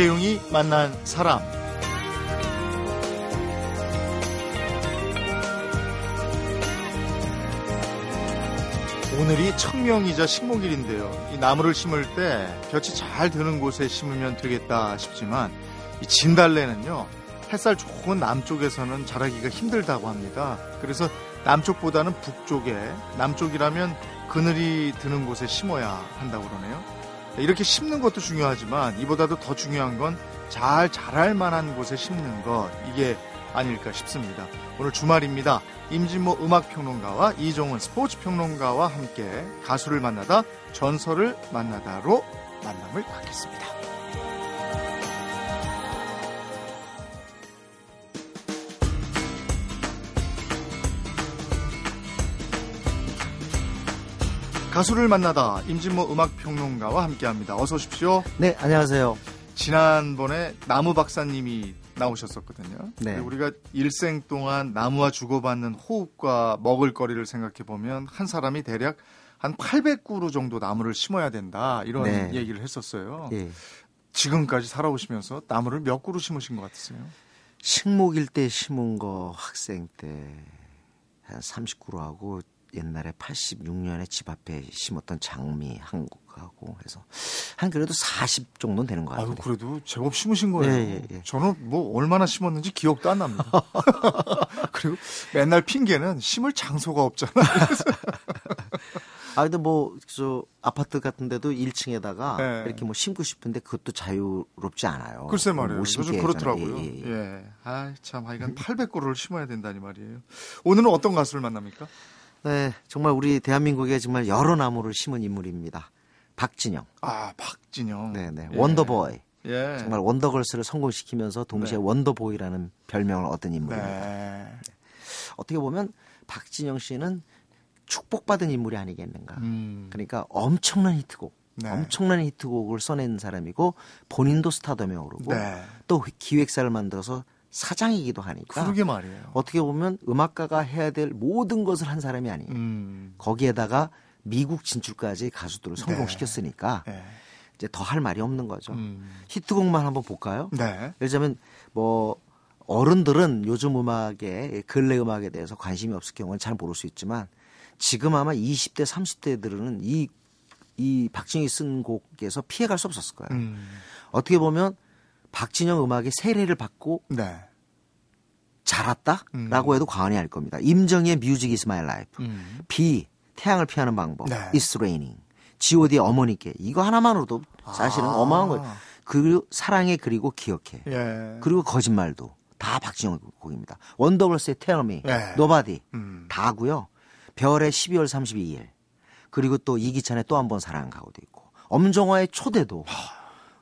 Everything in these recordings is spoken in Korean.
이재용이 만난 사람. 오늘이 청명이자 식목일인데요. 이 나무를 심을 때 볕이 잘 드는 곳에 심으면 되겠다 싶지만 이 진달래는요. 햇살 좋은 남쪽에서는 자라기가 힘들다고 합니다. 그래서 남쪽보다는 북쪽에 남쪽이라면 그늘이 드는 곳에 심어야 한다고 그러네요. 이렇게 심는 것도 중요하지만 이보다도 더 중요한 건 잘 자랄 만한 곳에 심는 것 이게 아닐까 싶습니다. 오늘 주말입니다. 임진모 음악평론가와 이종훈 스포츠평론가와 함께 가수를 만나다 전설을 만나다로 만남을 갖겠습니다. 가수를 만나다 임진모 음악평론가와 함께합니다. 어서 오십시오. 네, 안녕하세요. 지난번에 나무 박사님이 나오셨었거든요. 네. 우리가 일생 동안 나무와 주고받는 호흡과 먹을거리를 생각해 보면 한 사람이 대략 한 800그루 정도 나무를 심어야 된다 이런 네. 얘기를 했었어요. 예. 지금까지 살아오시면서 나무를 몇 그루 심으신 것 같으세요? 식목일 때 심은 거 학생 때 한 30그루 하고 옛날에 86년에 집 앞에 심었던 장미 한국하고 해서 한 그래도 40 정도는 되는 것 같아요. 그래도 제법 심으신 거예요. 예, 예, 예. 저는 뭐 얼마나 심었는지 기억도 안 납니다. 그리고 맨날 핑계는 심을 장소가 없잖아. 아 근데 뭐 저 아파트 같은 데도 1층에다가 네. 이렇게 뭐 심고 싶은데 그것도 자유롭지 않아요. 글쎄 말이에요. 못 요즘 그렇더라고요. 예, 예. 예. 아, 참, 하여간 800그루를 심어야 된다니 말이에요. 오늘은 어떤 가수를 만납니까? 네, 정말 우리 대한민국에 정말 여러 나무를 심은 인물입니다. 박진영. 아, 박진영. 네, 네. 예. 원더보이. 예. 정말 원더걸스를 성공시키면서 동시에 네. 원더보이라는 별명을 얻은 인물입니다. 네. 어떻게 보면 박진영 씨는 축복받은 인물이 아니겠는가. 음. 그러니까 엄청난 히트곡, 네. 엄청난 히트곡을 써낸 사람이고 본인도 스타덤에 오르고 네. 또 기획사를 만들어서 사장이기도 하니까 그러게 말이에요. 어떻게 보면 음악가가 해야 될 모든 것을 한 사람이 아니에요. 음. 거기에다가 미국 진출까지 가수들을 성공시켰으니까 네. 이제 더 할 말이 없는 거죠. 음. 히트곡만 한번 볼까요? 네. 예를 들자면 뭐 어른들은 요즘 음악에 근래 음악에 대해서 관심이 없을 경우는 잘 모를 수 있지만 지금 아마 20대 30대들은 이, 이 박진영이 쓴 곡에서 피해갈 수 없었을 거예요. 음. 어떻게 보면 박진영 음악의 세례를 받고 네. 자랐다라고 해도 과언이 아닐 겁니다. 임정희의 Music Is My Life. 음. 비 태양을 피하는 방법. 네. It's raining. G.O.D의 어머니께 이거 하나만으로도 사실은 아. 어마어마한 거예요. 그리고 사랑해 그리고 기억해. 예. 그리고 거짓말도 다 박진영 곡입니다. 원더걸스의 Tell Me, 네. Nobody 음. 다고요. 별의 12월 32일 그리고 또 이기찬의 또 한 번 사랑 가고도 있고 엄정화의 초대도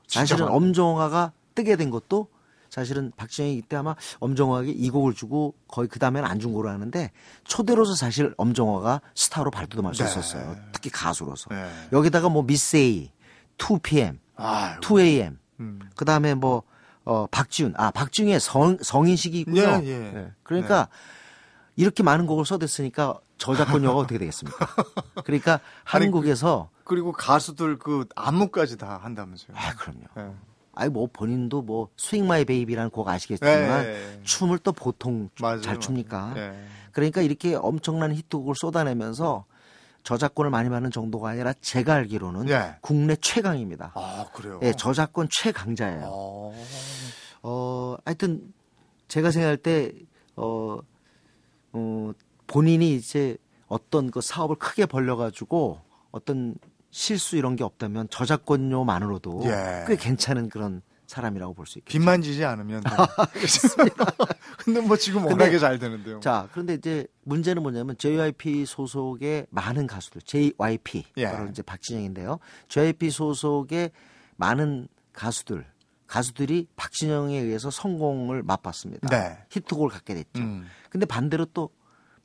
진짜 사실은 많아요. 엄정화가 뜨게 된 것도 사실은 박진영이 이때 아마 엄정화에게 이 곡을 주고 거의 그 다음에는 안준 거로 하는데 초대로서 사실 엄정화가 스타로 발돋움할 수 네. 있었어요. 특히 가수로서. 네. 여기다가 뭐 미세이, 2PM, 아유. 2AM, 음. 그 다음에 뭐, 어, 박지훈. 아, 박지훈의 성, 성인식이 있고요. 예, 예. 예. 그러니까 이렇게 많은 곡을 써댔으니까 저작권료가 어떻게 되겠습니까? 그러니까 아니, 한국에서, 그리고 가수들 그 안무까지 다 한다면서요. 아, 그럼요. 예. 아니, 뭐 본인도 뭐, Swing My Baby라는 곡 아시겠지만, 예, 예. 춤을 또 보통 주- 맞아요, 잘 춥니까? 예. 그러니까 이렇게 엄청난 히트곡을 쏟아내면서 저작권을 많이 받는 정도가 아니라 제가 알기로는 예. 국내 최강입니다. 아, 그래요? 예, 저작권 최강자예요. 어. 어, 하여튼 제가 생각할 때, 어, 어, 본인이 이제 어떤 그 사업을 크게 벌려가지고 어떤 실수 이런 게 없다면 저작권료만으로도 예. 꽤 괜찮은 그런 사람이라고 볼 수 있겠죠. 빚 만 지지 않으면. 근데 뭐 지금 워낙에 잘 되는데요. 자, 그런데 이제 문제는 뭐냐면 JYP 소속의 많은 가수들, JYP 예. 바로 이제 박진영인데요. JYP 소속의 많은 가수들, 가수들이 박진영에 의해서 성공을 맛봤습니다. 네. 히트곡을 갖게 됐죠. 음. 근데 반대로 또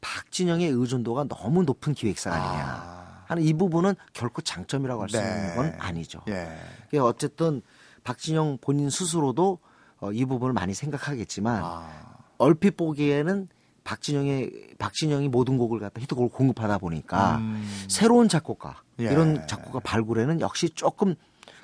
박진영의 의존도가 너무 높은 기획사가 아니냐 아. 하는 이 부분은 결코 장점이라고 할수 네. 있는 건 아니죠. 예. 그러니까 어쨌든 박진영 본인 스스로도 어, 이 부분을 많이 생각하겠지만 아. 얼핏 보기에는 박진영의 박진영이 모든 곡을 갖다 히트곡을 공급하다 보니까 음. 새로운 작곡가 예. 이런 작곡가 발굴에는 역시 조금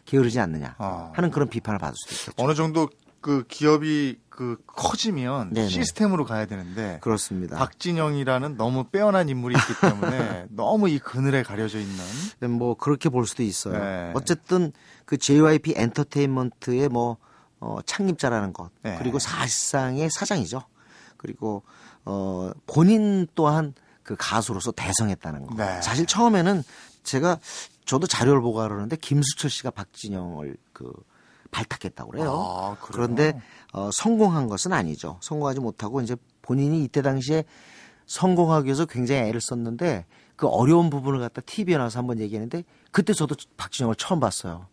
게으르지 않느냐 어. 하는 그런 비판을 받을 수도 있겠죠. 어느 정도 그 기업이 그 커지면 네네. 시스템으로 가야 되는데 그렇습니다. 박진영이라는 너무 빼어난 인물이 있기 때문에 너무 이 그늘에 가려져 있는 뭐 그렇게 볼 수도 있어요. 네. 어쨌든 그 JYP 엔터테인먼트의 뭐 어, 창립자라는 것 네. 그리고 사실상의 사장이죠. 그리고 어 본인 또한 그 가수로서 대성했다는 거. 네. 사실 처음에는 제가 저도 자료를 보고 그러는데 김수철 씨가 박진영을 그 발탁했다고 그래요. 아? 그런데 어, 성공한 것은 아니죠. 성공하지 못하고 이제 본인이 이때 당시에 성공하기 위해서 굉장히 애를 썼는데 그 어려운 부분을 갖다 TV에 나와서 한번 얘기했는데 그때 저도 박진영을 처음 봤어요.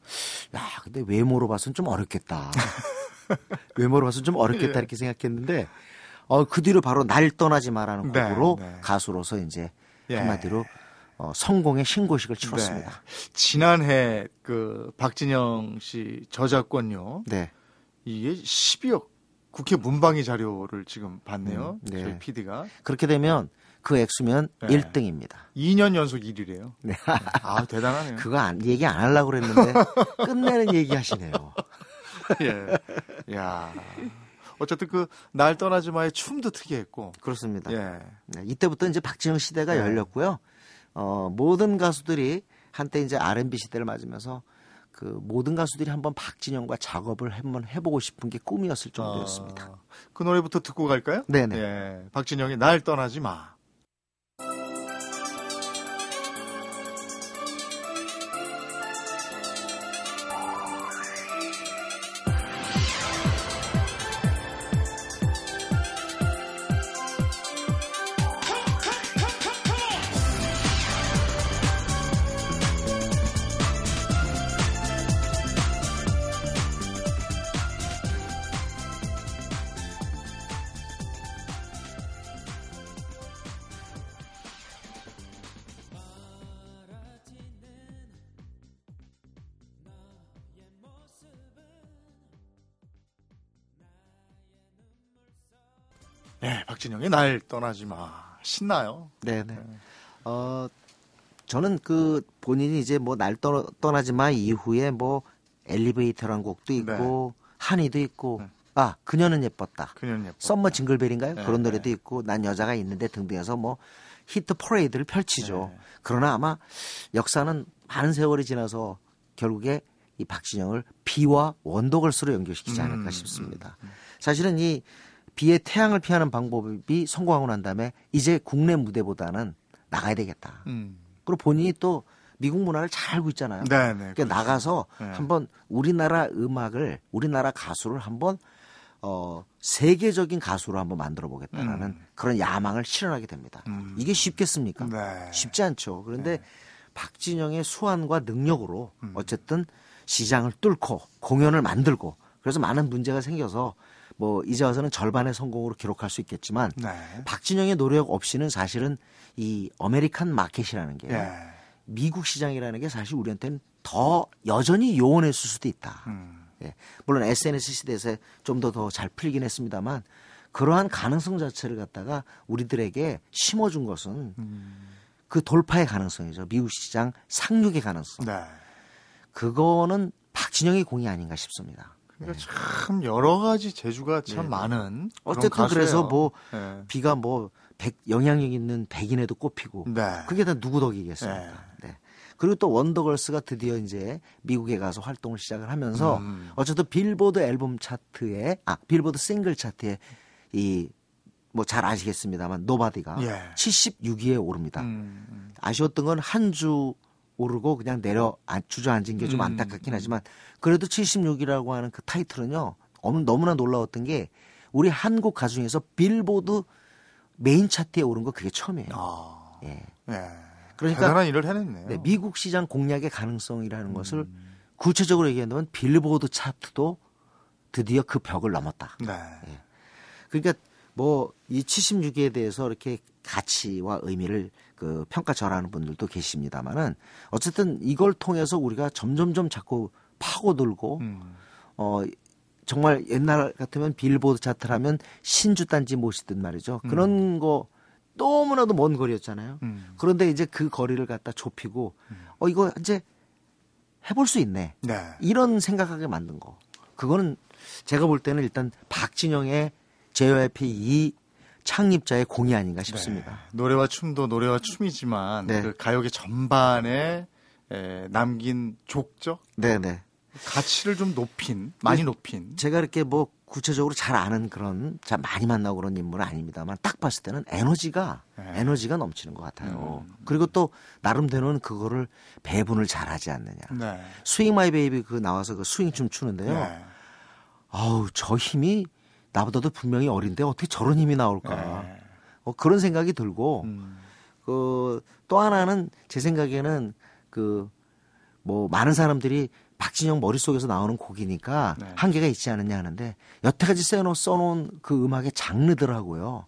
야, 근데 외모로 봐서는 좀 어렵겠다. 외모로 봐서는 좀 어렵겠다 예. 이렇게 생각했는데 어, 그 뒤로 바로 날 떠나지 마라는 네, 곡으로 네. 가수로서 이제 예. 한마디로 어, 성공의 신고식을 치렀습니다. 네. 지난해 그 박진영 씨 저작권료 네. 이게 12억 국회 문방위 자료를 지금 봤네요. 음, 네. 저희 PD가 그렇게 되면 그 액수면 네. 1등입니다. 2년 연속 1위래요. 네. 아 대단하네요. 그거 안, 얘기 안 하려고 그랬는데 끝내는 얘기 하시네요. 예. 야. 어쨌든 그 날 떠나지 마의 춤도 특이했고. 그렇습니다. 예. 네, 이때부터 이제 박진영 시대가 네. 열렸고요. 어, 모든 가수들이 한때 이제 R&B 시대를 맞으면서 그 모든 가수들이 한번 박진영과 작업을 한번 해보고 싶은 게 꿈이었을 정도였습니다. 어, 그 노래부터 듣고 갈까요? 네네. 예. 박진영의 날 떠나지 마. 예, 박진영의 날 떠나지 마. 신나요. 네 네. 어, 저는 그 본인이 이제 뭐 날 떠나지 마 이후에 뭐 엘리베이터란 곡도 있고 Honey도 있고 아 그녀는 예뻤다. 그녀는 예뻐. Summer Jingle Bell인가요? 네, 그런 노래도 있고 난 여자가 있는데 등등해서 뭐 히트 퍼레이드를 펼치죠. 네. 그러나 아마 역사는 많은 세월이 지나서 결국에 이 박진영을 비와 원더걸스로 연결시키지 않을까 음, 싶습니다. 사실은 이 비의 태양을 피하는 방법이 성공하고 난 다음에 이제 국내 무대보다는 나가야 되겠다. 음. 그리고 본인이 또 미국 문화를 잘 알고 있잖아요. 네, 네. 그러니까 나가서 네. 한번 우리나라 음악을 우리나라 가수를 한번 어 세계적인 가수로 한번 만들어 보겠다라는 음. 그런 야망을 실현하게 됩니다. 음. 이게 쉽겠습니까? 네. 쉽지 않죠. 그런데 박진영의 수완과 능력으로 음. 어쨌든 시장을 뚫고 공연을 만들고 그래서 많은 문제가 생겨서 뭐 이제 와서는 절반의 성공으로 기록할 수 있겠지만 네. 박진영의 노력 없이는 사실은 이 American market이라는 게 예. 미국 시장이라는 게 사실 우리한테는 더 여전히 요원했을 수도 있다. 음. 예. 물론 SNS 시대에서 좀 더 더 잘 풀리긴 했습니다만 그러한 가능성 자체를 갖다가 우리들에게 심어준 것은 음. 그 돌파의 가능성이죠. 미국 시장 상륙의 가능성. 네. 그거는 박진영의 공이 아닌가 싶습니다. 그러니까 참 여러 가지 재주가 참 네. 많은 어쨌든. 그래서 뭐 예. 비가 뭐 백, 영향력 있는 백인에도 꼽히고 네. 그게 다 누구 덕이겠습니까? 네. 그리고 또 원더걸스가 드디어 이제 미국에 가서 활동을 시작을 하면서 음. 어쨌든 빌보드 앨범 차트에 아 빌보드 싱글 차트에 이 뭐 잘 아시겠습니다만 Nobody가 예. 76위에 오릅니다. 음, 음. 아쉬웠던 건 한 주 오르고 그냥 내려 안- 주저앉은 게좀 음, 안타깝긴 하지만 그래도 76이라고 하는 그 타이틀은요 너무 너무나 놀라웠던 게 우리 한국 가수 중에서 빌보드 메인 차트에 오른 거 그게 처음이에요. 아. 예. 예. 그러니까 대단한 일을 해냈네요. 네, 미국 시장 공략의 가능성이라는 것을 음. 구체적으로 얘기한다면 빌보드 차트도 드디어 그 벽을 넘었다. 네. 그러니까 뭐 이 76위에 대해서 이렇게 가치와 의미를 그 평가 절하는 분들도 계십니다만은 어쨌든 이걸 통해서 우리가 점점점 자꾸 파고들고 음. 어 정말 옛날 같으면 빌보드 차트라면 신주 단지 모시듯 말이죠. 그런 거 너무나도 먼 거리였잖아요. 음. 그런데 이제 그 거리를 갖다 좁히고 어 이거 이제 해볼 수 있네. 네. 이런 생각하게 만든 거. 그거는 제가 볼 때는 일단 박진영의 JYP 이 창립자의 공이 아닌가 싶습니다. 네. 노래와 춤도 노래와 춤이지만 네. 그 가요계 전반에 에, 남긴 족적 네, 네. 가치를 좀 높인 많이 높인 제가 이렇게 뭐 구체적으로 잘 아는 그런 자 많이 만나고 그런 인물은 아닙니다만 딱 봤을 때는 에너지가 네. 에너지가 넘치는 것 같아요. 음. 그리고 또 나름대로는 그거를 배분을 잘하지 않느냐. 네. Swing My Baby 그 나와서 그 스윙 춤 추는데요. 네. 아우 저 힘이 나보다도 분명히 어린데 어떻게 저런 힘이 나올까? 네. 어, 그런 생각이 들고 음. 그또 하나는 제 생각에는 그 뭐 많은 사람들이 박진영 머릿속에서 나오는 곡이니까 네. 한계가 있지 않느냐 하는데 여태까지 써놓, 써놓은 그 음악의 장르들하고요.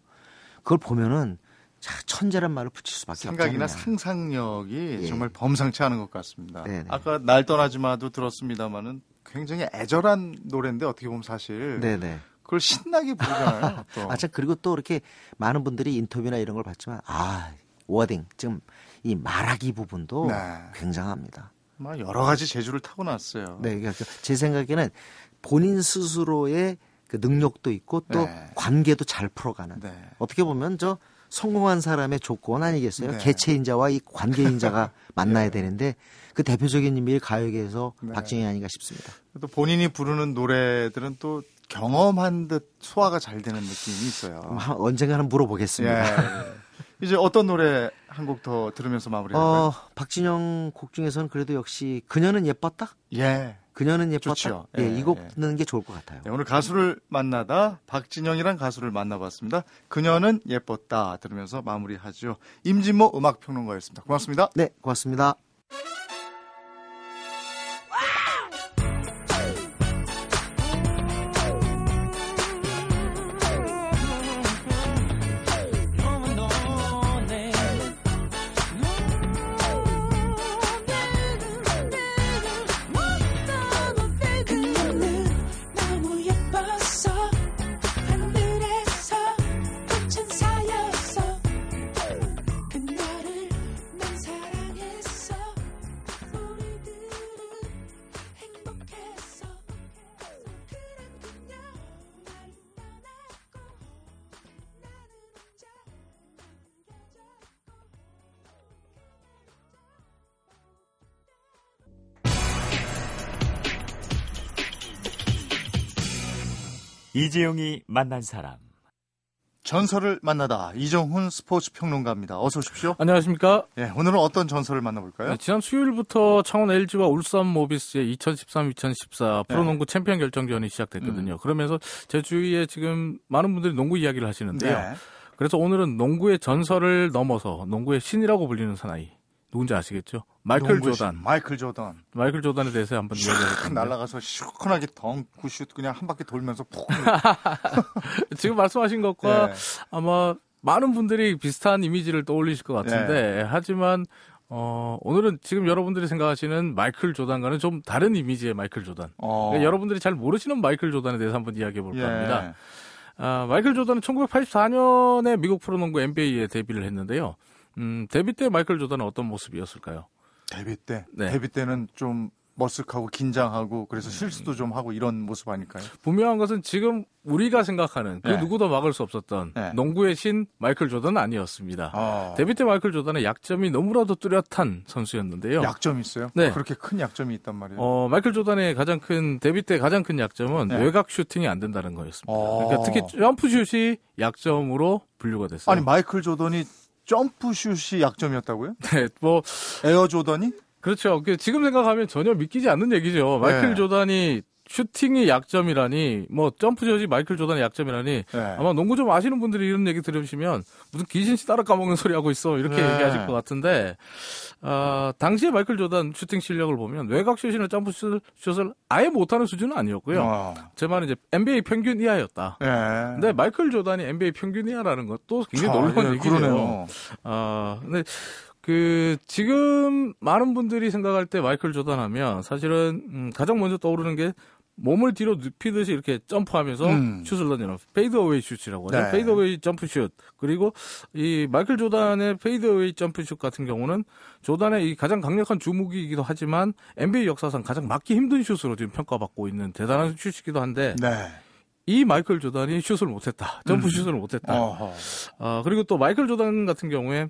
그걸 보면은 자, 천재란 말을 붙일 수밖에 생각이나 없잖아요. 상상력이 예. 정말 범상치 않은 것 같습니다. 네네. 아까 날 떠나지 마도 들었습니다마는 굉장히 애절한 노래인데 어떻게 보면 사실 네네. 그걸 신나게 부르잖아요. 또. 아, 참, 그리고 또 이렇게 많은 분들이 인터뷰나 이런 걸 봤지만, 아, 워딩, 지금 이 말하기 부분도 네. 굉장합니다. 막 여러 가지 재주를 타고났어요. 네, 그러니까 제 생각에는 본인 스스로의 그 능력도 있고 또 네. 관계도 잘 풀어가는. 네. 어떻게 보면 저 성공한 사람의 조건 아니겠어요? 네. 개체인자와 이 관계인자가 만나야 되는데 그 대표적인 인물이 가요계에서 네. 박정희 아닌가 싶습니다. 또 본인이 부르는 노래들은 또 경험한 듯 소화가 잘 되는 느낌이 있어요. 한- 언젠가는 물어보겠습니다. 예. 이제 어떤 노래 한 곡 더 들으면서 마무리할까요? 어, 박진영 곡 중에서는 그래도 역시 그녀는 예뻤다? 예. 그녀는 예뻤다? 좋죠. 예, 예, 이곡 예. 듣는 게 좋을 것 같아요. 네, 오늘 가수를 만나다 박진영이란 가수를 만나봤습니다. 그녀는 예뻤다 들으면서 마무리하죠. 임진모 음악 평론가였습니다. 고맙습니다. 네, 고맙습니다. 이재용이 만난 사람. 전설을 만나다 이종훈 스포츠 평론가입니다. 어서 오십시오. 안녕하십니까. 예, 오늘은 어떤 전설을 만나볼까요? 네, 지난 수요일부터 창원 LG와 울산 모비스의 2013-2014 프로농구 챔피언 결정전이 시작됐거든요. 그러면서 제 주위에 지금 많은 분들이 농구 이야기를 하시는데요. 네. 그래서 오늘은 농구의 전설을 넘어서 농구의 신이라고 불리는 사나이. 누군지 아시겠죠? 마이클 조단. 신, 마이클 조던. 마이클 조단에 대해서 한번 이야기해. 날아가서 시원하게 덩크슛 그냥 한 바퀴 돌면서 푹. 지금 말씀하신 것과 예. 아마 많은 분들이 비슷한 이미지를 떠올리실 것 같은데 하지만 어, 오늘은 지금 여러분들이 생각하시는 마이클 조단과는 좀 다른 이미지의 마이클 조단. 어. 그러니까 여러분들이 잘 모르시는 마이클 조단에 대해서 한번 이야기해 볼까 예. 합니다. 아, 마이클 조단은 1984년에 미국 프로농구 NBA에 데뷔를 했는데요. 음, 데뷔 때 마이클 조단은 어떤 모습이었을까요? 데뷔 때. 네. 데뷔 때는 좀 머쓱하고 긴장하고 그래서 실수도 좀 하고 이런 모습 아닐까요? 분명한 것은 지금 우리가 생각하는 그 네. 누구도 막을 수 없었던 네. 농구의 신 마이클 조단은 아니었습니다. 어. 데뷔 때 마이클 조단의 약점이 너무나도 뚜렷한 선수였는데요. 약점 있어요? 네. 그렇게 큰 약점이 있단 말이에요. 어, 마이클 조단의 가장 큰 데뷔 때 가장 큰 약점은 네. 외곽 슈팅이 안 된다는 거였습니다. 어. 그러니까 특히 점프슛이 약점으로 분류가 됐어요. 아니 마이클 조던이 점프슛이 약점이었다고요? 네, 뭐 에어 조던이? 그렇죠. 그 지금 생각하면 전혀 믿기지 않는 얘기죠. 마이클 네. 조단이 슈팅이 약점이라니, 뭐 점프슛이 마이클 조단의 약점이라니. 네. 아마 농구 좀 아시는 분들이 이런 얘기 들으시면 무슨 귀신 씨나락 까먹는 소리 하고 있어 이렇게 네. 얘기하실 것 같은데, 아 당시에 마이클 조단 슈팅 실력을 보면 외곽 슛이나 점프 슛을 아예 못하는 수준은 아니었고요. 어. 제 말은 이제 NBA 평균 이하였다. 네. 근데 마이클 조단이 NBA 평균 이하라는 것도 굉장히 아, 놀라운 예, 얘기예요. 그러네요. 아, 근데 그 지금 많은 분들이 생각할 때 마이클 조단 하면 사실은 음, 가장 먼저 떠오르는 게 몸을 뒤로 눕히듯이 이렇게 점프하면서 음. 슛을 던지는 fadeaway 슛이라고 하죠. 네. fadeaway 점프슛. 그리고 이 마이클 조단의 fadeaway 점프슛 같은 경우는 조단의 이 가장 강력한 주무기이기도 하지만 NBA 역사상 가장 막기 힘든 슛으로 지금 평가받고 있는 대단한 슛이기도 한데 네. 이 마이클 조단이 슛을 못했다. 점프슛을 못했다. 음. 어허. 어, 그리고 또 마이클 조단 같은 경우에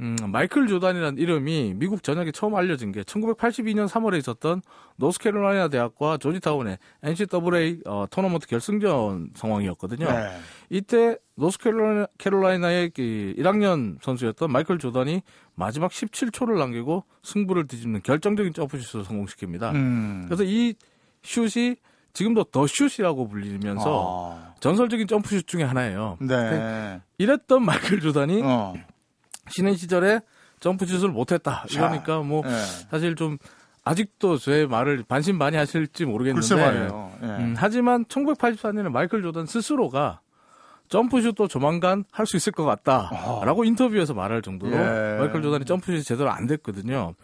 음, 마이클 조단이라는 이름이 미국 전역에 처음 알려진 게 1982년 3월에 있었던 노스캐롤라이나 대학과 조지타운의 NCAA 어, 토너먼트 결승전 상황이었거든요. 네. 이때 노스캐롤라이나의 그 1학년 선수였던 마이클 조단이 마지막 17초를 남기고 승부를 뒤집는 결정적인 점프슛을 성공시킵니다. 음. 그래서 이 슛이 지금도 The 슛이라고 불리면서 아. 전설적인 점프슛 중에 하나예요. 네. 이랬던 마이클 조단이 어. 신인 시절에 점프슛을 못했다. 자, 이러니까 뭐 네. 사실 좀 아직도 제 말을 반신반의하실지 모르겠는데. 예. 음, 하지만 1984년에 마이클 조던 스스로가 점프슛도 조만간 할 수 있을 것 같다라고 인터뷰에서 말할 정도로 예. 마이클 조던이 점프슛이 제대로 안 됐거든요.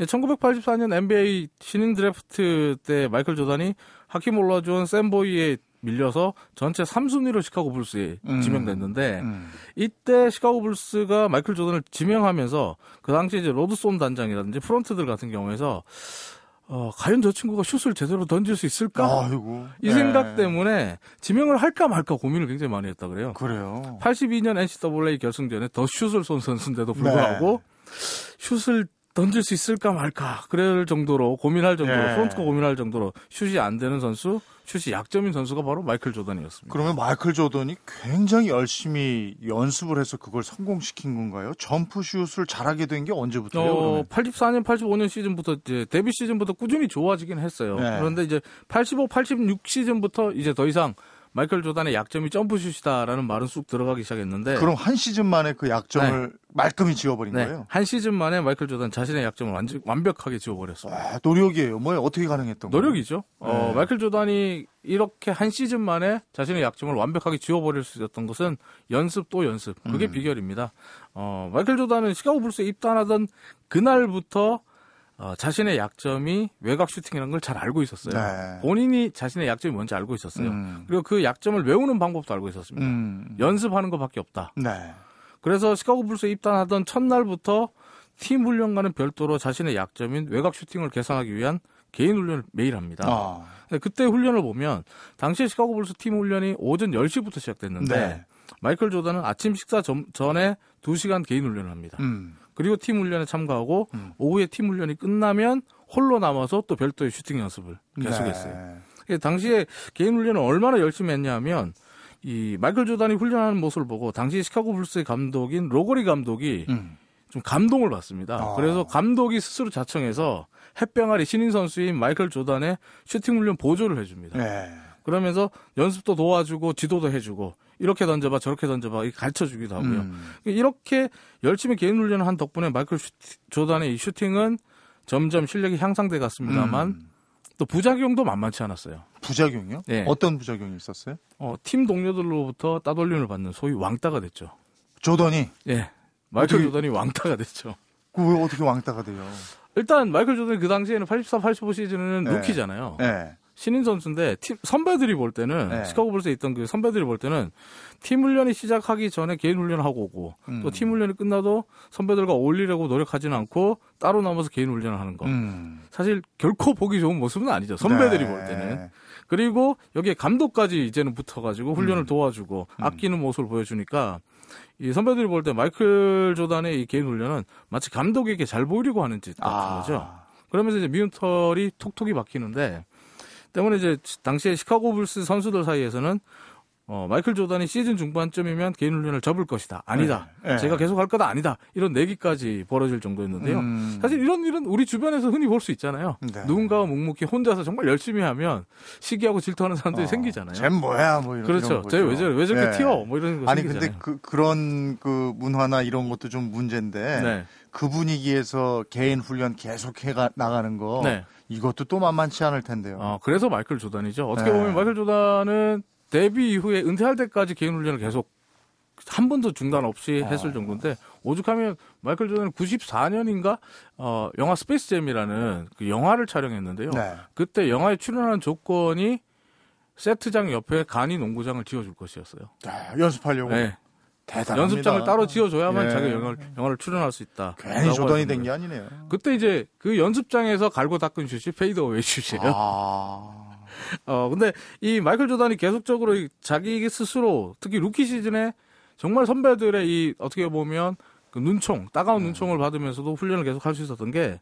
1984년 NBA 신인 드래프트 때 마이클 조던이 하킴 올라주온 샘보이에 밀려서 전체 3순위로 시카고 불스에 음. 지명됐는데 음. 이때 시카고 불스가 마이클 조던을 지명하면서 그 당시 이제 로드 손 단장이라든지 프론트들 같은 경우에서 어, 과연 저 친구가 슛을 제대로 던질 수 있을까? 아이고. 이 예. 생각 때문에 지명을 할까 말까 고민을 굉장히 많이 했다 그래요. 그래요. 82년 NCAA 결승전에 The 슛을 쏜 선수인데도 불구하고 슛을 던질 수 있을까 말까 그럴 정도로 고민할 정도로 예. 프론트가 고민할 정도로 슛이 안 되는 선수, 슛이 약점인 선수가 바로 마이클 조던이었습니다. 그러면 마이클 조던이 굉장히 열심히 연습을 해서 그걸 성공시킨 건가요? 점프 슛을 잘하게 된 게 언제부터요? 어, 그러면? 84년, 85년 시즌부터 이제 데뷔 시즌부터 꾸준히 좋아지긴 했어요. 네. 그런데 이제 85, 86 시즌부터 이제 더 이상 마이클 조단의 약점이 점프슛이다라는 말은 쑥 들어가기 시작했는데 그럼 한 시즌 만에 그 약점을 말끔히 지워버린 네, 거예요? 한 시즌 만에 마이클 조단 자신의 약점을 완전 완벽하게 지워버렸어요. 와, 노력이에요. 뭐 어떻게 가능했던 거예요? 노력이죠. 어, 네. 마이클 조단이 이렇게 한 시즌 만에 자신의 약점을 완벽하게 지워버릴 수 있었던 것은 연습 또 연습. 그게 음. 비결입니다. 어, 마이클 조단은 시카고 불스에 입단하던 그날부터 어, 자신의 약점이 외곽 슈팅이라는 걸 잘 알고 있었어요. 네. 본인이 자신의 약점이 뭔지 알고 있었어요. 음. 그리고 그 약점을 외우는 방법도 알고 있었습니다. 음. 연습하는 것밖에 없다. 네. 그래서 시카고 불스에 입단하던 첫날부터 팀 훈련과는 별도로 자신의 약점인 외곽 슈팅을 개선하기 위한 개인 훈련을 매일 합니다. 아. 근데 그때 훈련을 보면 당시에 시카고 불스 팀 훈련이 오전 10시부터 시작됐는데 네. 마이클 조던은 아침 식사 전, 전에 2시간 개인 훈련을 합니다. 음. 그리고 팀 훈련에 참가하고 음. 오후에 팀 훈련이 끝나면 홀로 남아서 또 별도의 슈팅 연습을 계속했어요. 네. 당시에 개인 훈련을 얼마나 열심히 했냐면 이 마이클 조단이 훈련하는 모습을 보고 당시 시카고 불스의 감독인 로거리 감독이 음. 좀 감동을 받습니다. 아. 그래서 감독이 스스로 자청해서 햇병아리 신인 선수인 마이클 조단의 슈팅 훈련 보조를 해줍니다. 네. 그러면서 연습도 도와주고 지도도 해주고 이렇게 던져봐 저렇게 던져봐 이렇게 가르쳐 주기도 하고요. 음. 이렇게 열심히 개인 훈련을 한 덕분에 마이클 슈- 조단의 이 슈팅은 점점 실력이 향상돼 갔습니다만 음. 또 부작용도 만만치 않았어요. 부작용이요? 네. 어떤 부작용이 있었어요? 어, 팀 동료들로부터 따돌림을 받는 소위 왕따가 됐죠. 조던이 예. 마이클 어떻게- 조단이 왕따가 됐죠. 그 왜 어떻게 왕따가 돼요? 일단 마이클 조단이 그 당시에는 84, 85 시즌은 네. 루키잖아요. 네. 신인 선수인데 팀 선배들이 볼 때는 네. 시카고 불스에 있던 그 선배들이 볼 때는 팀 훈련이 시작하기 전에 개인 훈련을 하고 오고 음. 또팀 훈련이 끝나도 선배들과 어울리려고 노력하지는 않고 따로 남아서 개인 훈련을 하는 거. 음. 사실 결코 보기 좋은 모습은 아니죠. 선배들이 네. 볼 때는. 그리고 여기에 감독까지 이제는 붙어가지고 훈련을 도와주고 아끼는 모습을 보여주니까 이 선배들이 볼 때 마이클 조단의 이 개인 훈련은 마치 감독에게 잘 보이려고 하는 짓 같은 아. 거죠. 그러면서 이제 미운털이 톡톡이 박히는데 때문에 이제 당시에 시카고 불스 선수들 사이에서는 어, 마이클 조단이 시즌 중반쯤이면 개인 훈련을 접을 것이다. 아니다. 네. 네. 제가 계속 할 거다. 아니다. 이런 내기까지 벌어질 정도였는데요. 음. 사실 이런 일은 우리 주변에서 흔히 볼 수 있잖아요. 네. 누군가가 묵묵히 혼자서 정말 열심히 하면 시기하고 질투하는 사람들이 어, 생기잖아요. 쟨 뭐야 뭐 이런 그렇죠. 쟤왜 저래? 왜 저렇게 네. 튀어? 뭐 이런 거 아니 생기잖아요. 근데 그 그런 그 문화나 이런 것도 좀 문제인데 네. 그 분위기에서 개인 훈련 계속 해 나가는 거 네. 이것도 또 만만치 않을 텐데요. 어, 그래서 마이클 조단이죠. 어떻게 네. 보면 마이클 조단은 데뷔 이후에 은퇴할 때까지 개인 훈련을 계속 한 번도 중단 없이 아. 했을 정도인데 오죽하면 마이클 조던은 94년인가 어 영화 스페이스 잼이라는 그 영화를 촬영했는데요. 네. 그때 영화에 출연한 조건이 세트장 옆에 간이 농구장을 지어줄 것이었어요. 자, 연습하려고. 네. 대단합니다. 연습장을 따로 지어줘야만 예. 자기가 영화를, 영화를 출연할 수 있다. 괜히 조던이 된 게 아니네요. 그때 이제 그 연습장에서 갈고 닦은 슛이 fadeaway 슛이에요. 아. 어, 근데 이 마이클 조던이 계속적으로 이 자기 스스로 특히 루키 시즌에 정말 선배들의 이 어떻게 보면 그 눈총, 따가운 눈총을 받으면서도 훈련을 계속 할 수 있었던 게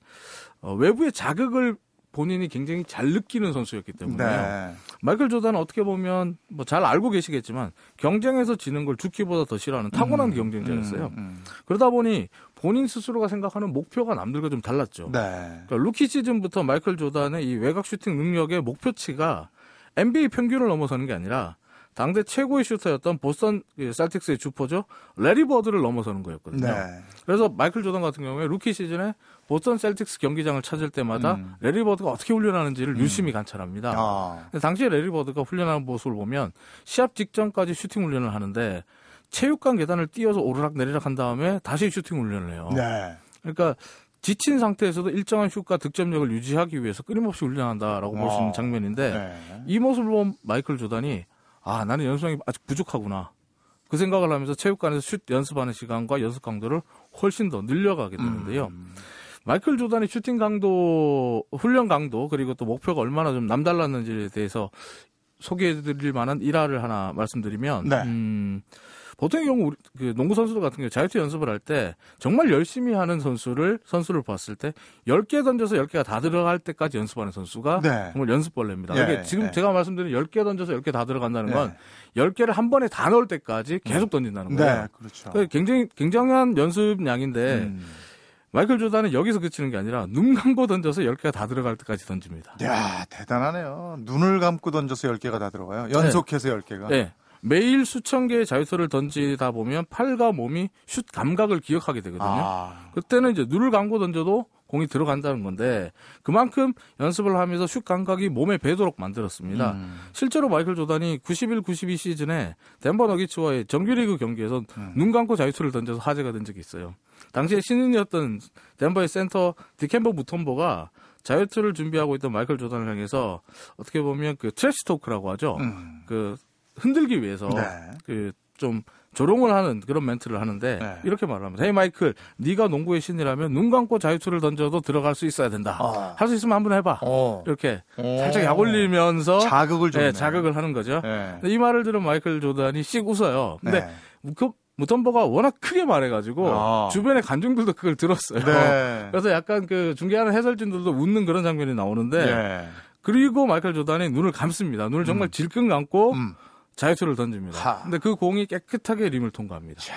어, 외부의 자극을 본인이 굉장히 잘 느끼는 선수였기 때문에요. 네. 마이클 조던은 어떻게 보면 뭐 잘 알고 계시겠지만 경쟁에서 지는 걸 죽기보다 더 싫어하는 타고난 경쟁자였어요. 음, 음. 그러다 보니 본인 스스로가 생각하는 목표가 남들과 좀 달랐죠. 네. 그러니까 루키 시즌부터 마이클 조단의 이 외곽 슈팅 능력의 목표치가 NBA 평균을 넘어서는 게 아니라 당대 최고의 슈터였던 보스턴 그 셀틱스의 주포죠 레리 버드를 넘어서는 거였거든요. 네. 그래서 마이클 조던 같은 경우에 루키 시즌에 보스턴 셀틱스 경기장을 찾을 때마다 음. 레리 버드가 어떻게 훈련하는지를 유심히 관찰합니다. 아. 당시에 레리 버드가 훈련하는 모습을 보면 시합 직전까지 슈팅 훈련을 하는데 체육관 계단을 뛰어서 오르락 내리락 한 다음에 다시 슈팅 훈련을 해요. 네. 그러니까 지친 상태에서도 일정한 슛과 득점력을 유지하기 위해서 끊임없이 훈련한다라고 볼 수 있는 어. 장면인데 네. 이 모습을 본 마이클 조단이 아 나는 연습량이 아직 부족하구나 그 생각을 하면서 체육관에서 슛 연습하는 시간과 연습 강도를 훨씬 더 늘려가게 되는데요. 음. 마이클 조단의 슈팅 강도, 훈련 강도 그리고 또 목표가 얼마나 좀 남달랐는지에 대해서 소개해드릴 만한 일화를 하나 말씀드리면, 네. 음, 보통의 경우 우리 그 농구 선수들 같은 경우 자유투 연습을 할 때 정말 열심히 하는 선수를 선수를 봤을 때 10개 던져서 10개가 다 들어갈 때까지 연습하는 선수가 네. 정말 연습벌레입니다. 예, 이게 지금 예. 제가 말씀드린 10개 던져서 10개 다 들어간다는 건 네. 10개를 한 번에 다 넣을 때까지 계속 던진다는 거예요. 네. 그렇죠. 그 굉장히 굉장한 연습량인데 음. 마이클 조단은 여기서 그치는 게 아니라 눈 감고 던져서 10개가 다 들어갈 때까지 던집니다. 야, 대단하네요. 눈을 감고 던져서 10개가 다 들어가요. 연속해서 10개가. 네. 매일 수천 개의 자유투를 던지다 보면 팔과 몸이 슛 감각을 기억하게 되거든요. 아. 그때는 이제 눈을 감고 던져도 공이 들어간다는 건데 그만큼 연습을 하면서 슛 감각이 몸에 배도록 만들었습니다. 음. 실제로 마이클 조단이 91, 92 시즌에 덴버 너기츠와의 정규리그 경기에서 음. 눈 감고 자유투를 던져서 화제가 된 적이 있어요. 당시에 신인이었던 덴버의 센터 디켐베 무톰보가 자유투를 준비하고 있던 마이클 조단을 향해서 어떻게 보면 그 trash talk라고 하죠. 음. 그 흔들기 위해서 네. 그좀 조롱을 하는 그런 멘트를 하는데 네. 이렇게 말을 합니다. Hey 마이클, 네가 농구의 신이라면 눈 감고 자유투를 던져도 들어갈 수 있어야 된다. 아. 할수 있으면 한번 해봐. 어. 이렇게 어. 살짝 약 올리면서 자극을 좀. 네, 자극을 하는 거죠. 네. 이 말을 들은 마이클 조단이 씩 웃어요. 근데 네. 그 무톰보가 워낙 크게 말해가지고 아. 주변의 관중들도 그걸 들었어요. 네. 그래서 약간 그 중계하는 해설진들도 웃는 그런 장면이 나오는데 네. 그리고 마이클 조단이 눈을 감습니다. 눈을 정말 질끈 감고 음. 자유투를 던집니다. 하. 근데 그 공이 깨끗하게 림을 통과합니다. 자.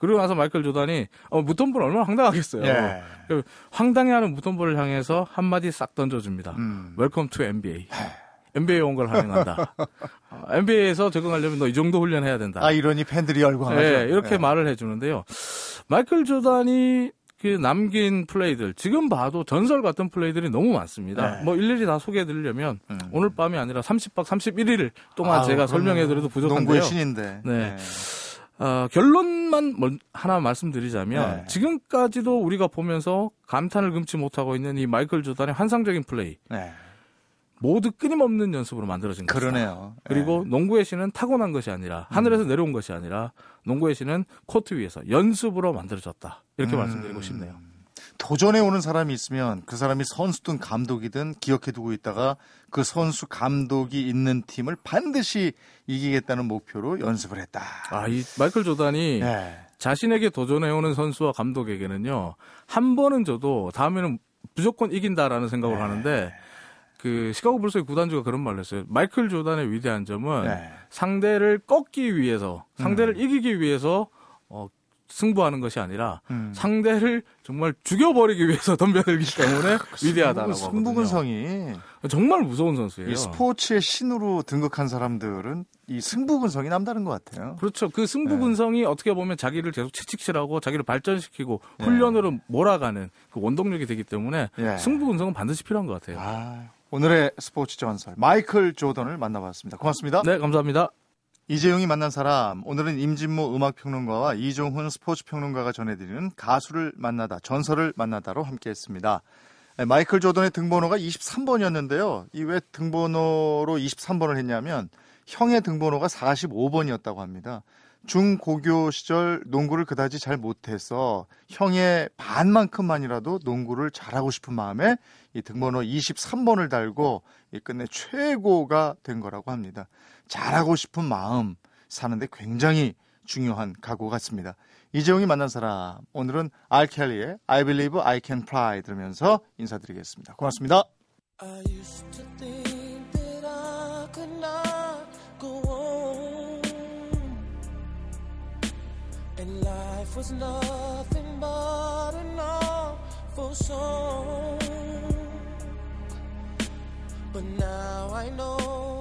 그리고 나서 마이클 조단이 어, 무톰보는 얼마나 황당하겠어요. 예. 그 황당해하는 무톰보를 향해서 한마디 싹 던져줍니다. 음. Welcome to NBA. NBA에 온 걸 환영한다. NBA에서 적응하려면 너 이 정도 훈련해야 된다. 아, 이러니 팬들이 열광하죠. 예, 이렇게 네. 말을 해주는데요. 마이클 조단이 그 남긴 플레이들, 지금 봐도 전설 같은 플레이들이 너무 많습니다. 네. 뭐 일일이 다 소개해 드리려면 음. 오늘 밤이 아니라 30박 31일 동안 아우, 제가 그러면 설명해 드려도 부족한데요. 농구의 신인데. 네. 어, 결론만 뭘- 하나 말씀드리자면 네. 지금까지도 우리가 보면서 감탄을 금치 못하고 있는 이 마이클 조단의 환상적인 플레이 네. 모두 끊임없는 연습으로 만들어진 것이다. 그러네요. 그리고 네. 농구의 신은 타고난 것이 아니라 하늘에서 내려온 것이 아니라 농구의 신은 코트 위에서 연습으로 만들어졌다. 이렇게 음. 말씀드리고 싶네요. 도전해 오는 사람이 있으면 그 사람이 선수든 감독이든 기억해 두고 있다가 그 선수 감독이 있는 팀을 반드시 이기겠다는 목표로 연습을 했다. 아, 이 마이클 조단이 네. 자신에게 도전해 오는 선수와 감독에게는요, 한 번은 저도 다음에는 무조건 이긴다라는 생각을 네. 하는데, 그, 시카고 불스의 구단주가 그런 말을 했어요. 마이클 조단의 위대한 점은 네. 상대를 꺾기 위해서, 상대를 이기기 위해서, 어, 승부하는 것이 아니라 음. 상대를 정말 죽여버리기 위해서 덤벼들기 때문에 위대하다라고 하거든요. 승부근성이 정말 무서운 선수예요. 이 스포츠의 신으로 등극한 사람들은 이 승부근성이 남다른 것 같아요. 그렇죠. 그 승부근성이 어떻게 보면 자기를 계속 채찍질하고 자기를 발전시키고 네. 훈련으로 몰아가는 그 원동력이 되기 때문에 예. 승부근성은 반드시 필요한 것 같아요. 아, 오늘의 스포츠 전설 마이클 조던을 만나봤습니다. 고맙습니다. 네, 감사합니다. 이재용이 만난 사람 오늘은 임진모 음악평론가와 이종훈 스포츠평론가가 전해드리는 가수를 만나다 전설을 만나다로 함께했습니다. 네, 마이클 조던의 등번호가 23번이었는데요. 이 왜 등번호로 23번을 했냐면 형의 등번호가 45번이었다고 합니다. 중고교 시절 농구를 그다지 잘 못해서 형의 반만큼만이라도 농구를 잘하고 싶은 마음에 이 등번호 23번을 달고 이 끝내 최고가 된 거라고 합니다. 잘하고 싶은 마음 사는데 굉장히 중요한 각오 같습니다. 이재용이 만난 사람 오늘은 알켈리의 I Believe I Can Fly 들으면서 인사드리겠습니다. 고맙습니다. Was nothing but an awful song. But now I know